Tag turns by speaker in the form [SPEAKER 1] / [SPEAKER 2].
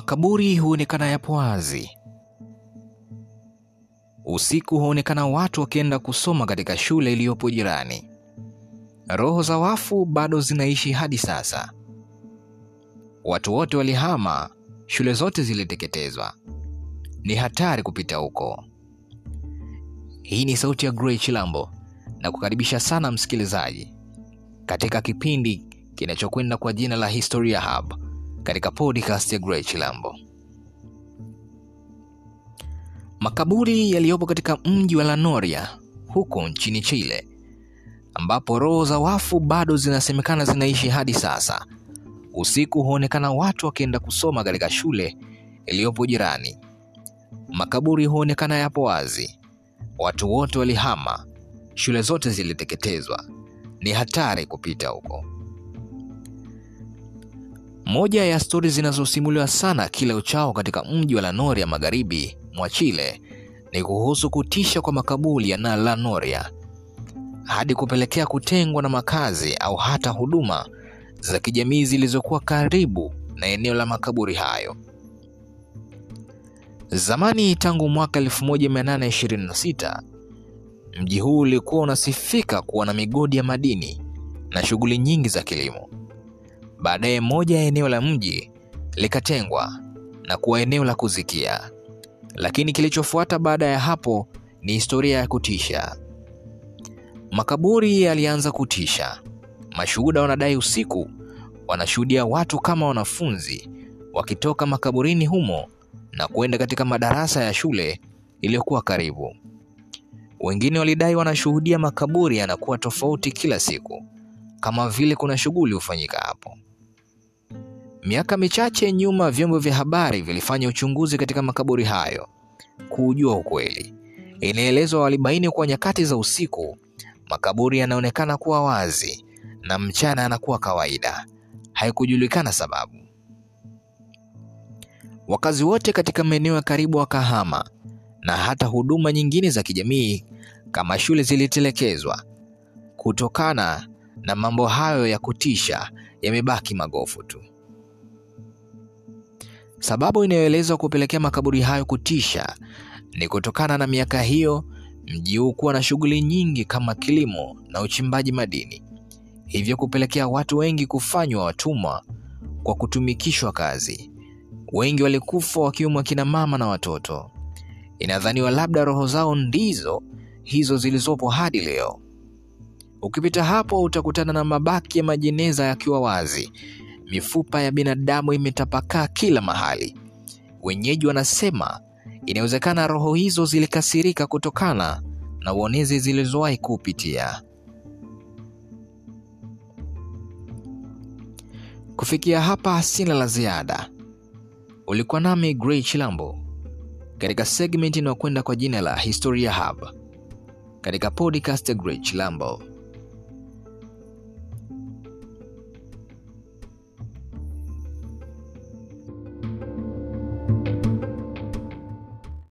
[SPEAKER 1] Makaburi huonekana yapo wazi. Usiku huonekana watu wakienda kusoma katika shule iliyopo jirani. Roho za wafu bado zinaishi hadi sasa. Watu wote walihama, shule zote ziliteketezwa. Ni hatari kupita huko. Hii ni sauti ya Gray Chilambo na kukaribisha sana msikilizaji katika kipindi kinachokwenda kwa jina la Historia Hub katika podcast ya Gray Chilambo. Makaburi yaliyopo katika mji wa La Noria huko nchini Chile, ambapo roho za wafu bado zinasemekana zinaishi hadi sasa. Usiku huonekana watu wakienda kusoma katika shule iliyopo jirani. Makaburi huonekana yapo wazi. Watu wote walihama, shule zote ziliteketezwa. Ni hatari kupita huko. Moja ya stori zinazosimuliwa sana kila uchao katika mji wa La Noria magharibi mwa Chile ni kuhusu kutisha kwa makaburi ya na La Noria hadi kupelekea kutengwa na makazi au hata huduma za kijamii zilizokuwa karibu na eneo la makaburi hayo. Zamani, tangu mwaka 1826 mji huu ulikuwa unasifika kuwa na migodi ya madini na shughuli nyingi za kilimo. Baadaye moja ya eneo la mji likatengwa na kuwa eneo la kuzikia, lakini kilichofuata baada ya hapo ni historia ya kutisha. Makaburi yalianza kutisha. Mashuhuda wanadai usiku wanashuhudia watu kama wanafunzi wakitoka makaburini humo na kwenda katika madarasa ya shule iliyokuwa karibu. Wengine walidai wanashuhudia makaburi yanakuwa tofauti kila siku, kama vile kuna shughuli hufanyika hapo. Miaka michache nyuma, vyombo vya habari vilifanya uchunguzi katika makaburi hayo kuujua ukweli. Inaelezwa walibaini kuwa nyakati za usiku makaburi yanaonekana kuwa wazi na mchana yanakuwa kawaida. Haikujulikana sababu. Wakazi wote katika maeneo ya karibu wakahama, na hata huduma nyingine za kijamii kama shule zilitelekezwa. Kutokana na mambo hayo ya kutisha, yamebaki magofu tu. Sababu inayoelezwa kupelekea makaburi hayo kutisha ni kutokana na miaka hiyo mji huu kuwa na shughuli nyingi kama kilimo na uchimbaji madini, hivyo kupelekea watu wengi kufanywa watumwa kwa kutumikishwa kazi. Wengi walikufa wakiwemo akina mama na watoto. Inadhaniwa labda roho zao ndizo hizo zilizopo hadi leo. Ukipita hapo utakutana na mabaki ya majeneza yakiwa wazi, mifupa ya binadamu imetapakaa kila mahali. Wenyeji wanasema inawezekana roho hizo zilikasirika kutokana na uonezi zilizowahi kupitia. Kufikia hapa sina la ziada. Ulikuwa nami Gray Chilambo katika segment inayokwenda kwa jina la Historia Hub katika podcast Gray Chilambo.